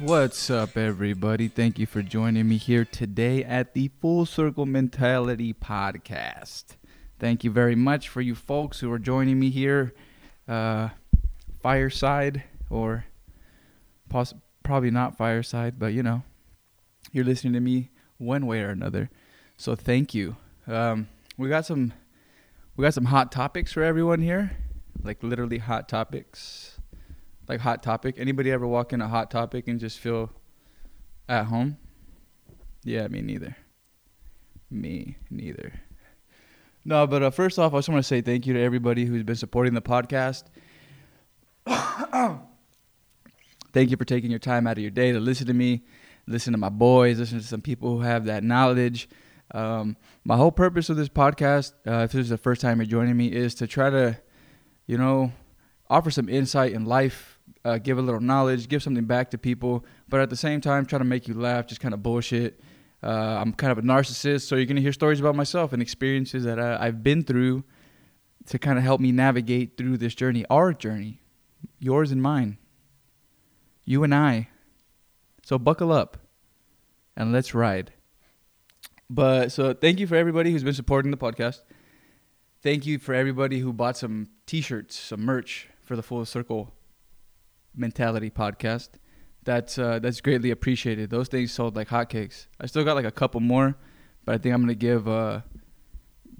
What's up, everybody? Thank you for joining me here today at the Full Circle Mentality Podcast. Thank you very much for you folks who are joining me here, uh, fireside or poss- probably not fireside, but you know, you're listening to me one way or another. So thank you. Um, we got some, we got some hot topics for everyone here, like literally hot topics, like hot topic. Anybody ever walk in a hot topic and just feel at home? Yeah, me neither. Me neither. No, but uh, first off, I just want to say thank you to everybody who's been supporting the podcast. thank you for taking your time out of your day to listen to me, listen to my boys, listen to some people who have that knowledge. Um, my whole purpose of this podcast, uh, if this is the first time you're joining me, is to try to, you know, offer some insight in life, uh, give a little knowledge, give something back to people, but at the same time, try to make you laugh, just kind of bullshit. Uh, I'm kind of a narcissist, so you're going to hear stories about myself and experiences that I, I've been through to kind of help me navigate through this journey, our journey, yours and mine, you and I. So buckle up and let's ride. But so thank you for everybody who's been supporting the podcast. Thank you for everybody who bought some t-shirts, some merch for the Full Circle Mentality podcast. That's uh, that's greatly appreciated. Those things sold like hotcakes. I still got like a couple more, but I think I'm gonna give uh,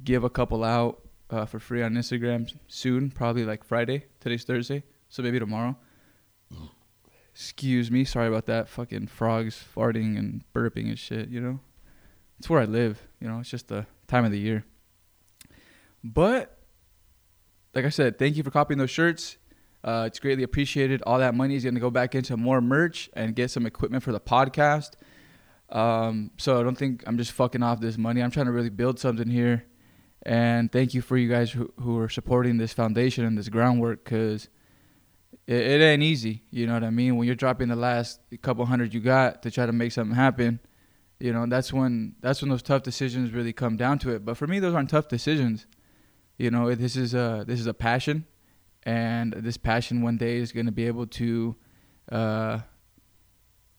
give a couple out uh, for free on Instagram soon. Probably like Friday. Today's Thursday, so maybe tomorrow. Excuse me. Sorry about that. Fucking frogs farting and burping and shit. You know, it's where I live. You know, it's just the time of the year. But like I said, thank you for copying those shirts. Uh, it's greatly appreciated. All that money is going to go back into more merch and get some equipment for the podcast. Um, so I don't think I'm just fucking off this money. I'm trying to really build something here. And thank you for you guys who, who are supporting this foundation and this groundwork because it, it ain't easy. You know what I mean? When you're dropping the last couple hundred you got to try to make something happen, you know that's when that's when those tough decisions really come down to it. But for me, those aren't tough decisions. You know, this is a this is a passion, and this passion one day is going to be able to, uh,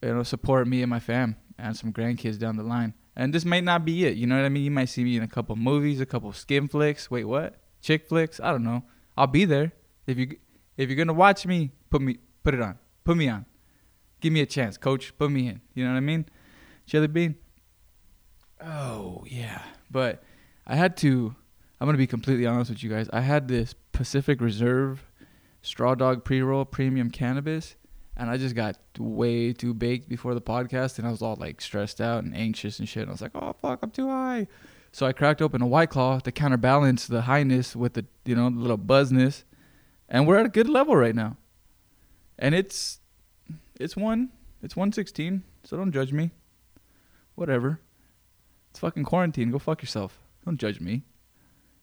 you know, support me and my fam and some grandkids down the line. And this might not be it. You know what I mean? You might see me in a couple movies, a couple skin flicks. Wait, what? Chick flicks? I don't know. I'll be there. If you if you're gonna watch me, put me put it on. Put me on. Give me a chance, coach. Put me in. You know what I mean? Jelly bean. Oh yeah. But I had to I'm gonna be completely honest with you guys. I had this Pacific Reserve Straw Dog Pre Roll Premium Cannabis, and I just got way too baked before the podcast, and I was all like stressed out and anxious and shit. And I was like, "Oh fuck, I'm too high." So I cracked open a White Claw to counterbalance the highness with the you know the little buzzness, and we're at a good level right now. And it's it's one it's one sixteen, so don't judge me. Whatever. It's fucking quarantine. Go fuck yourself. Don't judge me.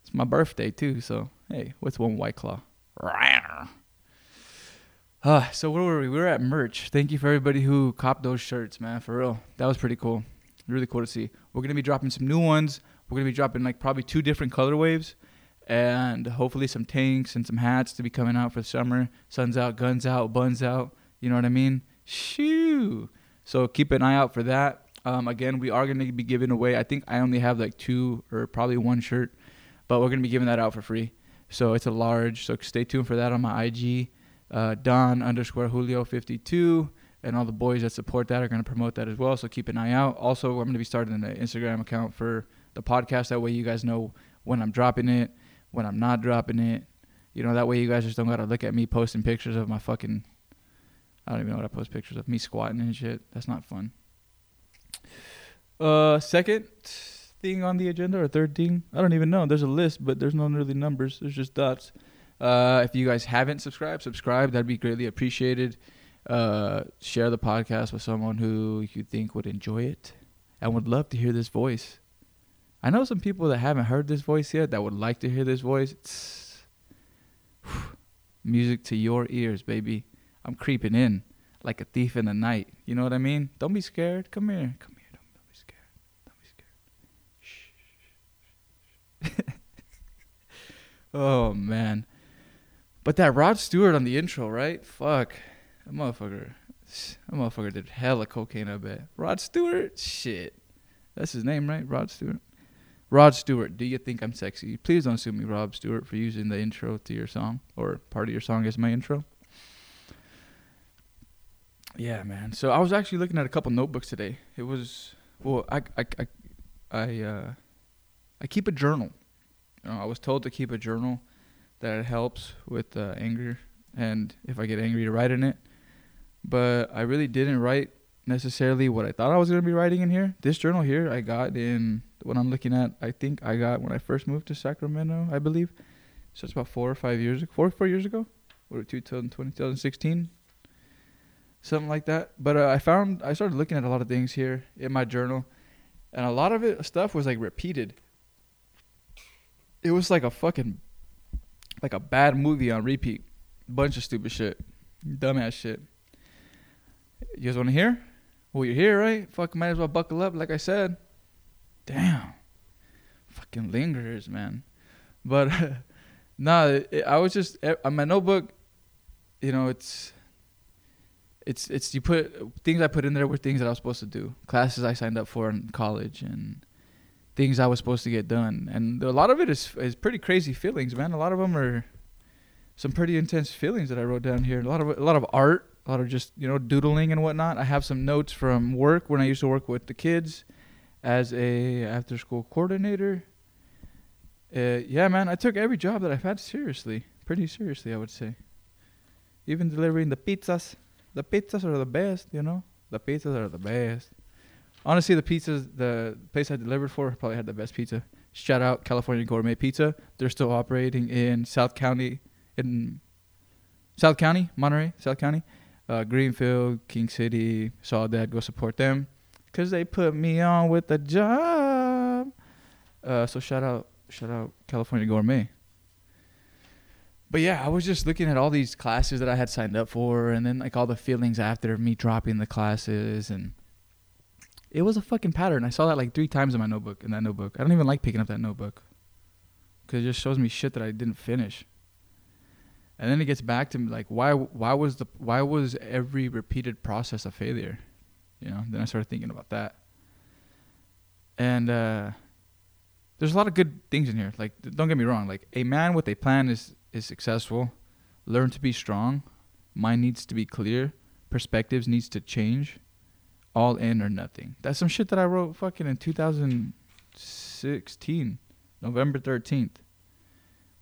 It's my birthday too, so hey, what's one white claw? Uh, so where were we? We were at merch. Thank you for everybody who copped those shirts, man. For real, that was pretty cool. Really cool to see. We're gonna be dropping some new ones. We're gonna be dropping like probably two different color waves, and hopefully some tanks and some hats to be coming out for the summer. Sun's out, guns out, buns out. You know what I mean? Shoo! So keep an eye out for that. Um, again, we are gonna be giving away. I think I only have like two or probably one shirt but we're gonna be giving that out for free. So it's a large. So stay tuned for that on my IG, uh, Don underscore Julio fifty two, and all the boys that support that are gonna promote that as well. So keep an eye out. Also, I'm gonna be starting an Instagram account for the podcast. That way, you guys know when I'm dropping it, when I'm not dropping it. You know, that way you guys just don't gotta look at me posting pictures of my fucking. I don't even know what I post pictures of me squatting and shit. That's not fun. Uh, second thing on the agenda or third thing. I don't even know. There's a list, but there's no really numbers. There's just dots. Uh, if you guys haven't subscribed, subscribe. That'd be greatly appreciated. Uh, share the podcast with someone who you think would enjoy it and would love to hear this voice. I know some people that haven't heard this voice yet that would like to hear this voice. It's music to your ears, baby. I'm creeping in like a thief in the night. You know what I mean? Don't be scared. Come here. Come Oh man. But that Rod Stewart on the intro, right? Fuck. That motherfucker. That motherfucker did hella cocaine, I bet. Rod Stewart? Shit. That's his name, right? Rod Stewart. Rod Stewart, do you think I'm sexy? Please don't sue me, Rob Stewart, for using the intro to your song or part of your song as my intro. Yeah, man. So I was actually looking at a couple notebooks today. It was well, I I I I, uh, I keep a journal. You know, I was told to keep a journal that it helps with uh, anger and if I get angry to write in it. But I really didn't write necessarily what I thought I was going to be writing in here. This journal here I got in what I'm looking at. I think I got when I first moved to Sacramento, I believe. So it's about four or five years ago, four four years ago, or 2020, 2016, something like that. But uh, I found I started looking at a lot of things here in my journal, and a lot of it stuff was like repeated. It was like a fucking like a bad movie on repeat. Bunch of stupid shit, dumbass shit. You guys want to hear? Well, you're here, right? Fuck, might as well buckle up. Like I said, damn, fucking lingers, man. But nah, I was just on my notebook. You know, it's it's it's you put things I put in there were things that I was supposed to do, classes I signed up for in college, and things I was supposed to get done. And a lot of it is is pretty crazy feelings, man. A lot of them are some pretty intense feelings that I wrote down here. A lot of a lot of art, a lot of just you know doodling and whatnot. I have some notes from work when I used to work with the kids as a after school coordinator. Uh, yeah, man, I took every job that I've had seriously, pretty seriously, I would say. Even delivering the pizzas. The pizzas are the best, you know. The pizzas are the best. Honestly, the pizzas, the place I delivered for probably had the best pizza. Shout out California Gourmet Pizza. They're still operating in South County, in South County, Monterey, South County, uh, Greenfield, King City. Saw that. Go support them because they put me on with the job. Uh, so shout out, shout out California Gourmet. But yeah, I was just looking at all these classes that I had signed up for, and then like all the feelings after me dropping the classes, and it was a fucking pattern. I saw that like three times in my notebook. In that notebook, I don't even like picking up that notebook because it just shows me shit that I didn't finish. And then it gets back to me like why why was the why was every repeated process a failure? You know, then I started thinking about that. And uh there's a lot of good things in here. Like don't get me wrong, like a man with a plan is is successful. Learn to be strong. Mind needs to be clear. Perspectives needs to change. All in or nothing. That's some shit that I wrote fucking in 2016, November 13th.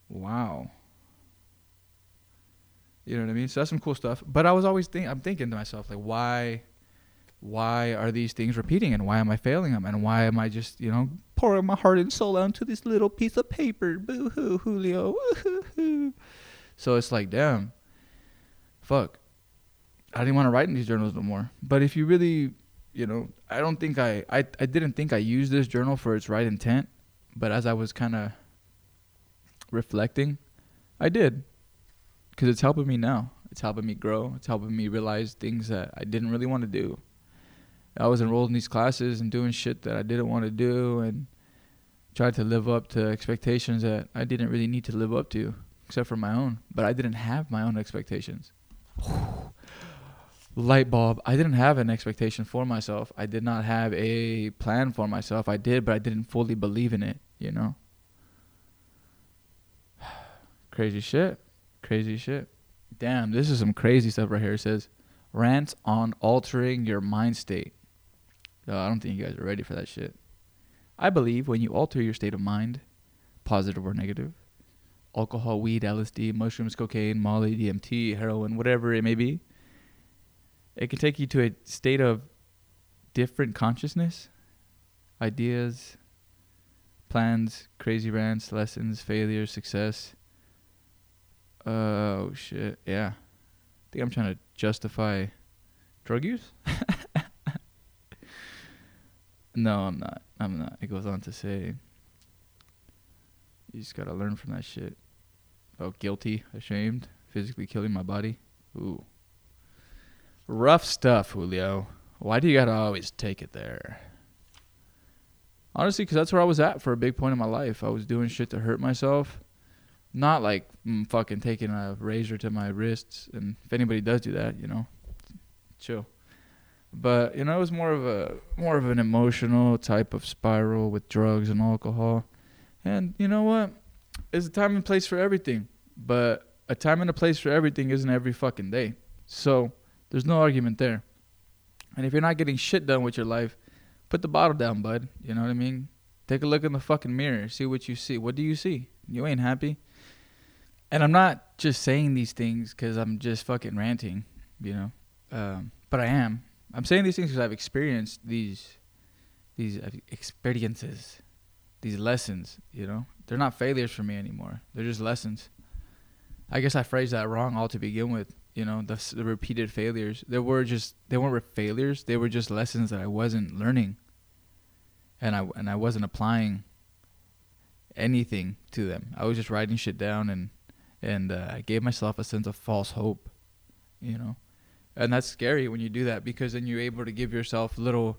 Wow. You know what I mean? So that's some cool stuff. But I was always think I'm thinking to myself like why why are these things repeating and why am I failing them and why am I just, you know, pouring my heart and soul onto this little piece of paper? Boo hoo, Julio. Woo-hoo-hoo. So it's like, damn. Fuck. I didn't want to write in these journals no more. But if you really, you know, I don't think I I, I didn't think I used this journal for its right intent, but as I was kind of reflecting, I did because it's helping me now. It's helping me grow. It's helping me realize things that I didn't really want to do. I was enrolled in these classes and doing shit that I didn't want to do and tried to live up to expectations that I didn't really need to live up to, except for my own. But I didn't have my own expectations. Light bulb. I didn't have an expectation for myself. I did not have a plan for myself. I did, but I didn't fully believe in it, you know? Crazy shit. Crazy shit. Damn, this is some crazy stuff right here. It says rants on altering your mind state. I don't think you guys are ready for that shit. I believe when you alter your state of mind, positive or negative, alcohol, weed, LSD, mushrooms, cocaine, Molly, DMT, heroin, whatever it may be, it can take you to a state of different consciousness, ideas, plans, crazy rants, lessons, failures, success Oh shit! Yeah, I think I'm trying to justify drug use. no, I'm not. I'm not. It goes on to say, you just gotta learn from that shit. Oh, guilty, ashamed, physically killing my body. Ooh, rough stuff, Julio. Why do you gotta always take it there? Honestly, because that's where I was at for a big point in my life. I was doing shit to hurt myself Not like mm, fucking taking a razor to my wrists. And if anybody does do that, you know, chill. But you know, it was more of a more of an emotional type of spiral with drugs and alcohol. And you know what? There's a time and place for everything. But a time and a place for everything isn't every fucking day. So there's no argument there. And if you're not getting shit done with your life, put the bottle down, bud. You know what I mean? Take a look in the fucking mirror. See what you see. What do you see? You ain't happy. And I'm not just saying these things because I'm just fucking ranting, you know. Um, but I am. I'm saying these things because I've experienced these these experiences, these lessons. You know, they're not failures for me anymore. They're just lessons. I guess I phrased that wrong all to begin with. You know, the, the repeated failures. They were just they weren't failures. They were just lessons that I wasn't learning, and I and I wasn't applying anything to them. I was just writing shit down and and uh, I gave myself a sense of false hope. You know, and that's scary when you do that because then you're able to give yourself little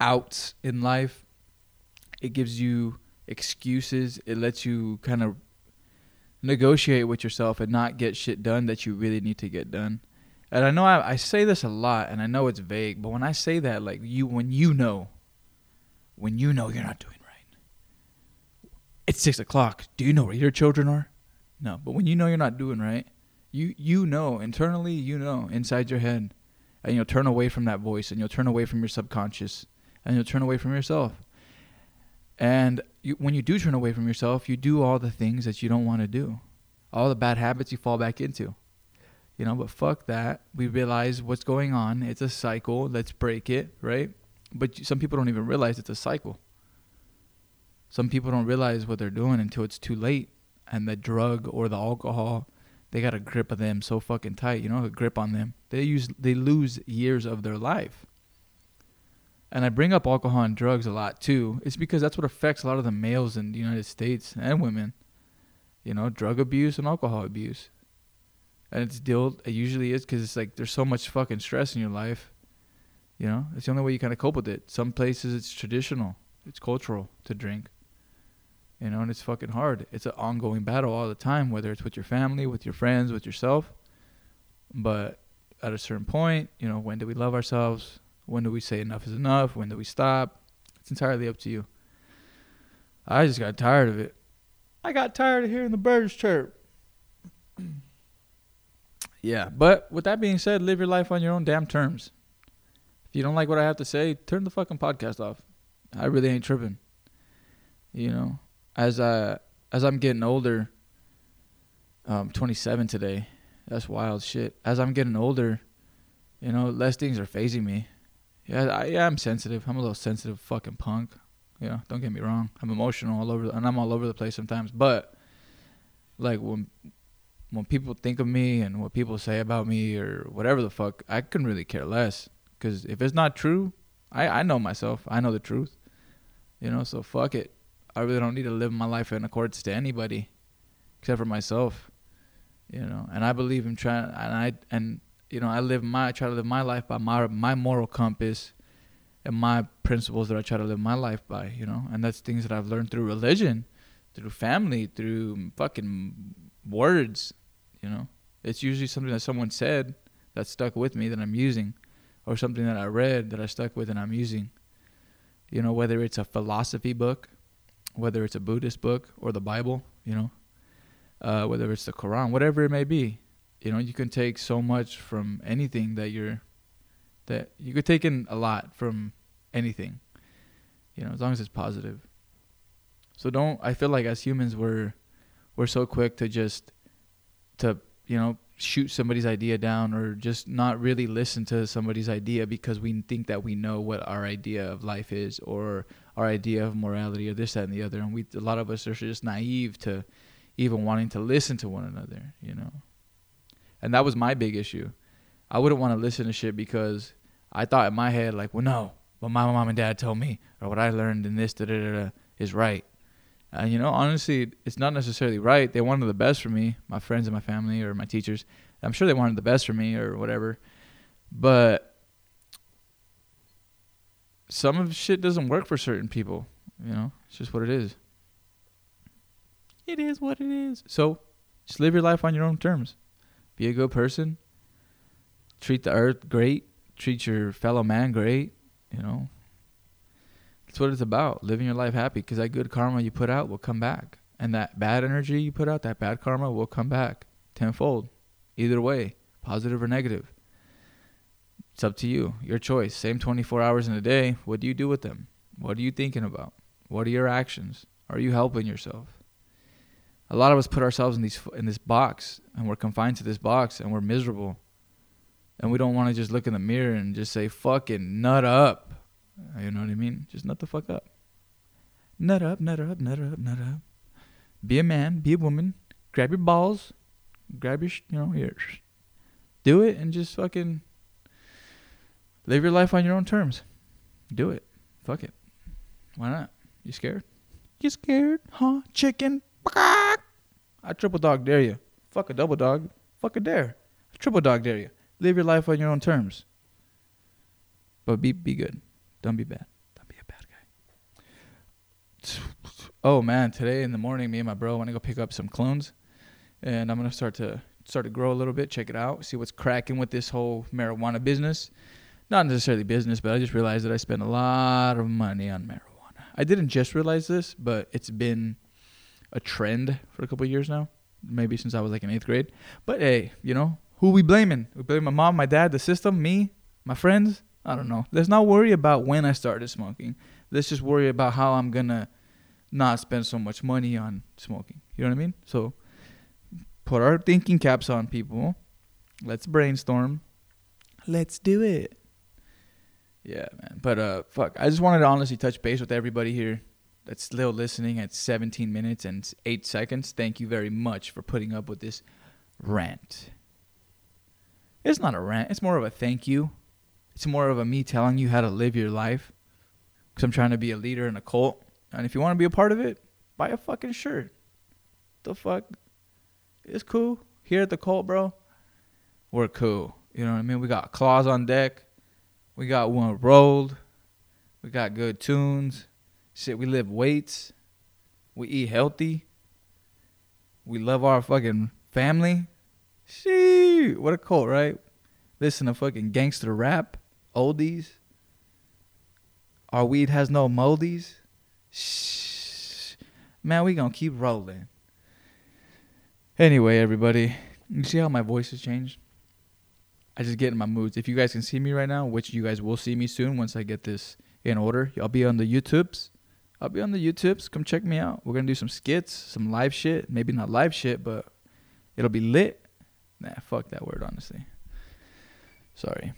outs in life. It gives you excuses. It lets you kind of negotiate with yourself and not get shit done that you really need to get done. And I know I, I say this a lot, and I know it's vague, but when I say that, like you, when you know, when you know you're not doing right, it's six o'clock. Do you know where your children are? No, but when you know you're not doing right, you you know internally, you know inside your head, and you'll turn away from that voice, and you'll turn away from your subconscious, and you'll turn away from yourself. And you, when you do turn away from yourself, you do all the things that you don't want to do, all the bad habits you fall back into. You know, but fuck that. We realize what's going on. It's a cycle. Let's break it, right? But some people don't even realize it's a cycle. Some people don't realize what they're doing until it's too late, and the drug or the alcohol, they got a grip of them so fucking tight. You know, a grip on them. They use they lose years of their life and I bring up alcohol and drugs a lot too. It's because that's what affects a lot of the males in the United States and women. You know, drug abuse and alcohol abuse. And it's dealt, it usually is because it's like there's so much fucking stress in your life. You know, it's the only way you kind of cope with it. Some places it's traditional, it's cultural to drink. You know, and it's fucking hard. It's an ongoing battle all the time, whether it's with your family, with your friends, with yourself. But at a certain point, you know, when do we love ourselves? When do we say enough is enough? When do we stop? It's entirely up to you. I just got tired of it. I got tired of hearing the birds chirp. yeah, but with that being said, live your life on your own damn terms. If you don't like what I have to say, turn the fucking podcast off. I really ain't tripping. You know, as I as I'm getting older, um, 27 today. That's wild shit. As I'm getting older, you know, less things are phasing me. Yeah, I, yeah, I'm sensitive. I'm a little sensitive fucking punk. Yeah, don't get me wrong. I'm emotional all over, and I'm all over the place sometimes. But like when when people think of me and what people say about me or whatever the fuck, I can really care less. Cause if it's not true, I I know myself. I know the truth. You know, so fuck it. I really don't need to live my life in accordance to anybody, except for myself. You know, and I believe in trying, and I and you know, I live my I try to live my life by my my moral compass and my principles that I try to live my life by, you know. And that's things that I've learned through religion, through family, through fucking words, you know. It's usually something that someone said that stuck with me that I'm using or something that I read that I stuck with and I'm using. You know, whether it's a philosophy book, whether it's a Buddhist book or the Bible, you know, uh, whether it's the Quran, whatever it may be you know you can take so much from anything that you're that you could take in a lot from anything you know as long as it's positive. So don't i feel like as humans we're we're so quick to just to you know shoot somebody's idea down or just not really listen to somebody's idea because we think that we know what our idea of life is or our idea of morality or this that and the other. And we a lot of us are just naive to even wanting to listen to one another you know and that was my big issue. I wouldn't want to listen to shit because I thought in my head like, well, no, what my mom and dad told me or what I learned in this da da da is right. And you know, honestly, it's not necessarily right. They wanted the best for me, my friends and my family or my teachers. I'm sure they wanted the best for me or whatever. But some of shit doesn't work for certain people. You know, it's just what it is. It is what it is. So Just live your life on your own terms. Be a good person. Treat the earth great. Treat your fellow man great. You know, that's what it's about. Living your life happy because that good karma you put out will come back. And that bad energy you put out, that bad karma will come back tenfold. Either way, positive or negative. It's up to you. Your choice. Same 24 hours in a day. What do you do with them? What are you thinking about? What are your actions? Are you helping yourself? A lot of us put ourselves in these in this box and we're confined to this box and we're miserable. And we don't want to just look in the mirror and just say fucking nut up. You know what I mean? Just nut the fuck up. Nut up, nut up, nut up, nut up. Be a man, be a woman. Grab your balls. Grab your, you know, your. Do it and just fucking live your life on your own terms. Do it. Fuck it. Why not? You scared? You scared? Huh? Chicken? I triple dog dare you. Fuck a double dog. Fuck a dare. I triple dog dare you. Live your life on your own terms. But be be good. Don't be bad. Don't be a bad guy. Oh man, today in the morning, me and my bro want to go pick up some clones, and I'm gonna start to start to grow a little bit. Check it out. See what's cracking with this whole marijuana business. Not necessarily business, but I just realized that I spend a lot of money on marijuana. I didn't just realize this, but it's been a trend for a couple years now. Maybe since I was like in eighth grade. But hey, you know, who we blaming? We blame my mom, my dad, the system, me, my friends. I don't know. Let's not worry about when I started smoking. Let's just worry about how I'm gonna not spend so much money on smoking. You know what I mean? So put our thinking caps on, people. Let's brainstorm. Let's do it. Yeah, man. But uh fuck. I just wanted to honestly touch base with everybody here that's still listening at 17 minutes and 8 seconds. Thank you very much for putting up with this rant. It's not a rant, it's more of a thank you. It's more of a me telling you how to live your life. Because I'm trying to be a leader in a cult. And if you want to be a part of it, buy a fucking shirt. The fuck? It's cool. Here at the cult, bro, we're cool. You know what I mean? We got claws on deck. We got one rolled. We got good tunes. Shit, we lift weights. We eat healthy. We love our fucking family. Shit, what a cult, right? Listen to fucking gangster rap, oldies. Our weed has no moldies. Shh. Man, we gonna keep rolling. Anyway, everybody, you see how my voice has changed? I just get in my moods. If you guys can see me right now, which you guys will see me soon once I get this in order, I'll be on the YouTubes. I'll be on the YouTubes. Come check me out. We're gonna do some skits, some live shit. Maybe not live shit, but it'll be lit. Nah, fuck that word, honestly. Sorry.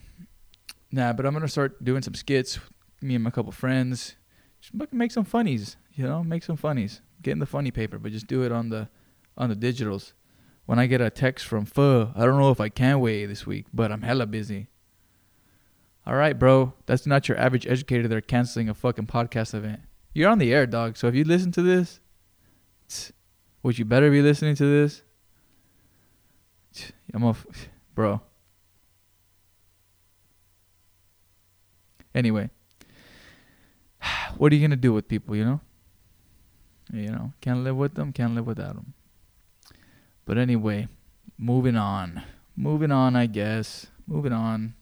Nah, but I'm gonna start doing some skits. Me and my couple friends. Just make some funnies. You know, make some funnies. Get in the funny paper, but just do it on the on the digitals. When I get a text from Pho, I don't know if I can wait this week, but I'm hella busy. All right, bro. That's not your average educator. They're canceling a fucking podcast event. You're on the air, dog. So if you listen to this, would you better be listening to this, I'm off, bro. Anyway, what are you gonna do with people? You know, you know, can't live with them, can't live without them. But anyway, moving on. Moving on, I guess. Moving on.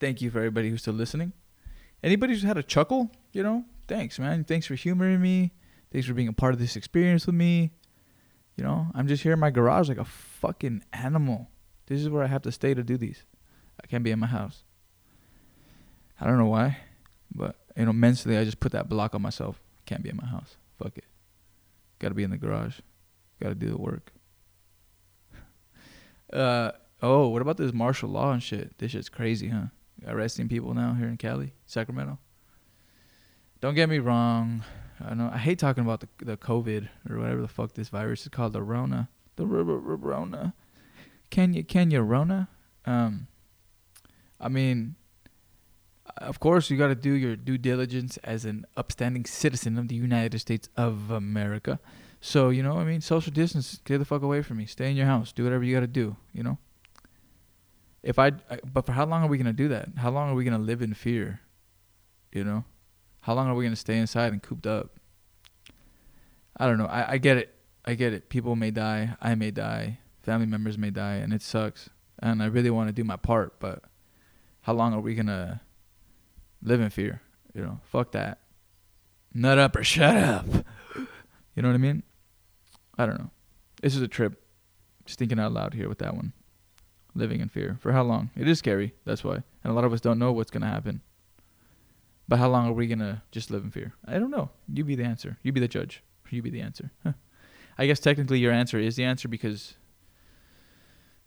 Thank you for everybody who's still listening. Anybody who's had a chuckle, you know, thanks, man. Thanks for humoring me. Thanks for being a part of this experience with me. You know, I'm just here in my garage like a fucking animal. This is where I have to stay to do these. I can't be in my house. I don't know why, but you know, mentally, I just put that block on myself. Can't be in my house. Fuck it. Got to be in the garage. Got to do the work. uh oh, what about this martial law and shit? This shit's crazy, huh? Arresting people now here in Cali, Sacramento. Don't get me wrong. I know I hate talking about the the COVID or whatever the fuck this virus is called, the Rona, the Rona. Kenya, Kenya Rona. Um, I mean, of course, you got to do your due diligence as an upstanding citizen of the United States of America. So, you know, I mean, social distance, get the fuck away from me. Stay in your house. Do whatever you got to do, you know? If I, but for how long are we to do that? How long are we to live in fear? You know? How long are we going to stay inside and cooped up? I don't know. I, I get it. I get it. People may die. I may die. Family members may die, and it sucks. And I really want to do my part, but how long are we gonna live in fear? You know, fuck that. Nut up or shut up. You know what I mean? I don't know. This is a trip. Just thinking out loud here with that one. Living in fear. For how long? It is scary. That's why. And a lot of us don't know what's gonna happen. But how long are we gonna just live in fear? I don't know. You be the answer. You be the judge. You be the answer. Huh. I guess technically your answer is the answer because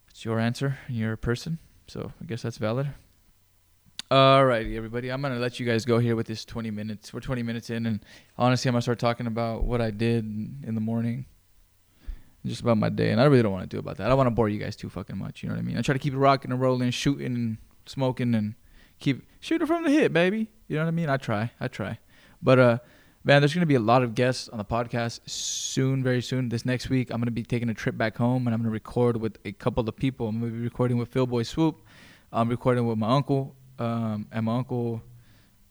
it's your answer. And you're a person. So I guess that's valid. Alrighty, everybody. I'm gonna let you guys go here with this 20 minutes. We're 20 minutes in, and honestly, I'm gonna start talking about what I did in the morning, just about my day. And I really don't want to do about that. I don't want to bore you guys too fucking much. You know what I mean? I try to keep it rocking and rolling, shooting and smoking, and keep shooting from the hip, baby. You know what I mean? I try. I try. But uh, man, there's gonna be a lot of guests on the podcast soon, very soon. This next week, I'm gonna be taking a trip back home, and I'm gonna record with a couple of people. I'm gonna be recording with Phil Boy Swoop. I'm recording with my uncle um, and my uncle,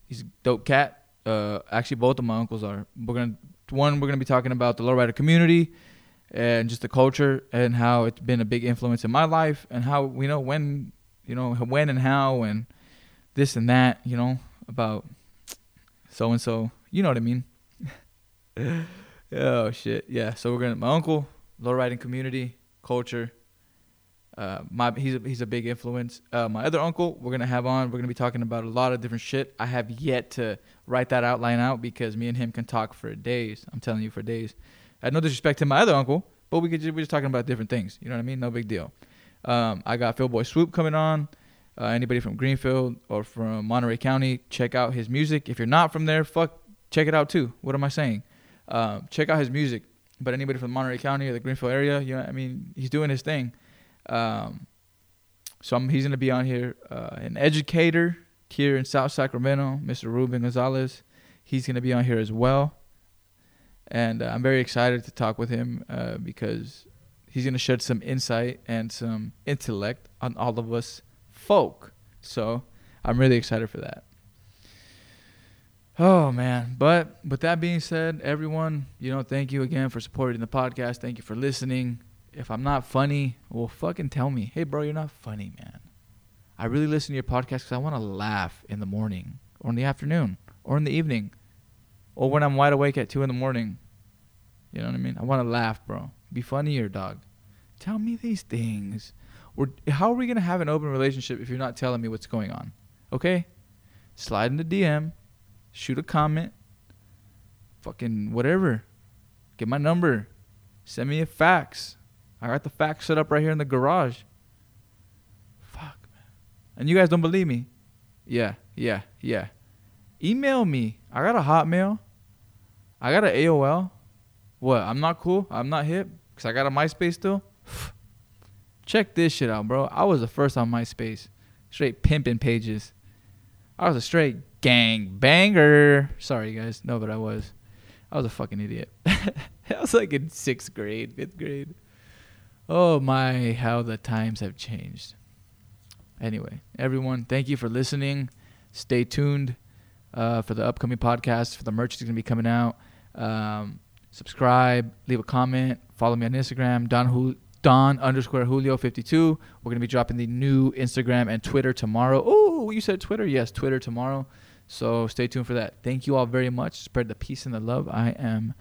he's a dope cat. Uh, actually, both of my uncles are. We're gonna one. We're gonna be talking about the lowrider community and just the culture and how it's been a big influence in my life and how we know when, you know, when and how and this and that. You know about so and so. You know what I mean? oh shit, yeah. So we're gonna my uncle, lowriding community, culture, uh, my he's a, he's a big influence. Uh, my other uncle, we're gonna have on. We're gonna be talking about a lot of different shit. I have yet to write that outline out because me and him can talk for days. I'm telling you, for days. I had no disrespect to my other uncle, but we could just, we're just talking about different things. You know what I mean? No big deal. Um, I got Phil Boy Swoop coming on. Uh, anybody from Greenfield or from Monterey County, check out his music. If you're not from there, fuck, check it out too. What am I saying? Um, check out his music. But anybody from Monterey County or the Greenfield area, you know, I mean, he's doing his thing. Um, so I'm, he's going to be on here. Uh, an educator here in South Sacramento, Mr. Ruben Gonzalez. He's going to be on here as well. And uh, I'm very excited to talk with him uh, because he's going to shed some insight and some intellect on all of us folk. So I'm really excited for that. Oh man, but with that being said, everyone, you know, thank you again for supporting the podcast. Thank you for listening if I'm not funny, well, fucking tell me, hey, bro, you're not funny, man. I really listen to your podcast because I want to laugh in the morning or in the afternoon or in the evening or when I'm wide awake at 2 in the morning. You know what I mean? I want to laugh, bro. Be funnier, dog. Tell me these things. Or how are we going to have an open relationship if you're not telling me what's going on? Okay? Slide in the DM, shoot a comment, fucking whatever. Get my number. Send me a fax. I got the fax set up right here in the garage. Fuck, man. And you guys don't believe me? Yeah, yeah, yeah. Email me. I got a Hotmail. I got an AOL. What? I'm not cool. I'm not hip because I got a MySpace still. Check this shit out, bro. I was the first on MySpace. Straight pimping pages. I was a straight gang banger. Sorry, guys. No, but I was. I was a fucking idiot. I was like in sixth grade, fifth grade. Oh my, how the times have changed. Anyway, everyone, thank you for listening. Stay tuned uh, for the upcoming podcast. For the merch that's gonna be coming out. Um, subscribe, leave a comment, follow me on Instagram, Don Don underscore Julio fifty two. We're gonna be dropping the new Instagram and Twitter tomorrow. Oh, you said Twitter? Yes, Twitter tomorrow. So stay tuned for that. Thank you all very much. Spread the peace and the love. I am.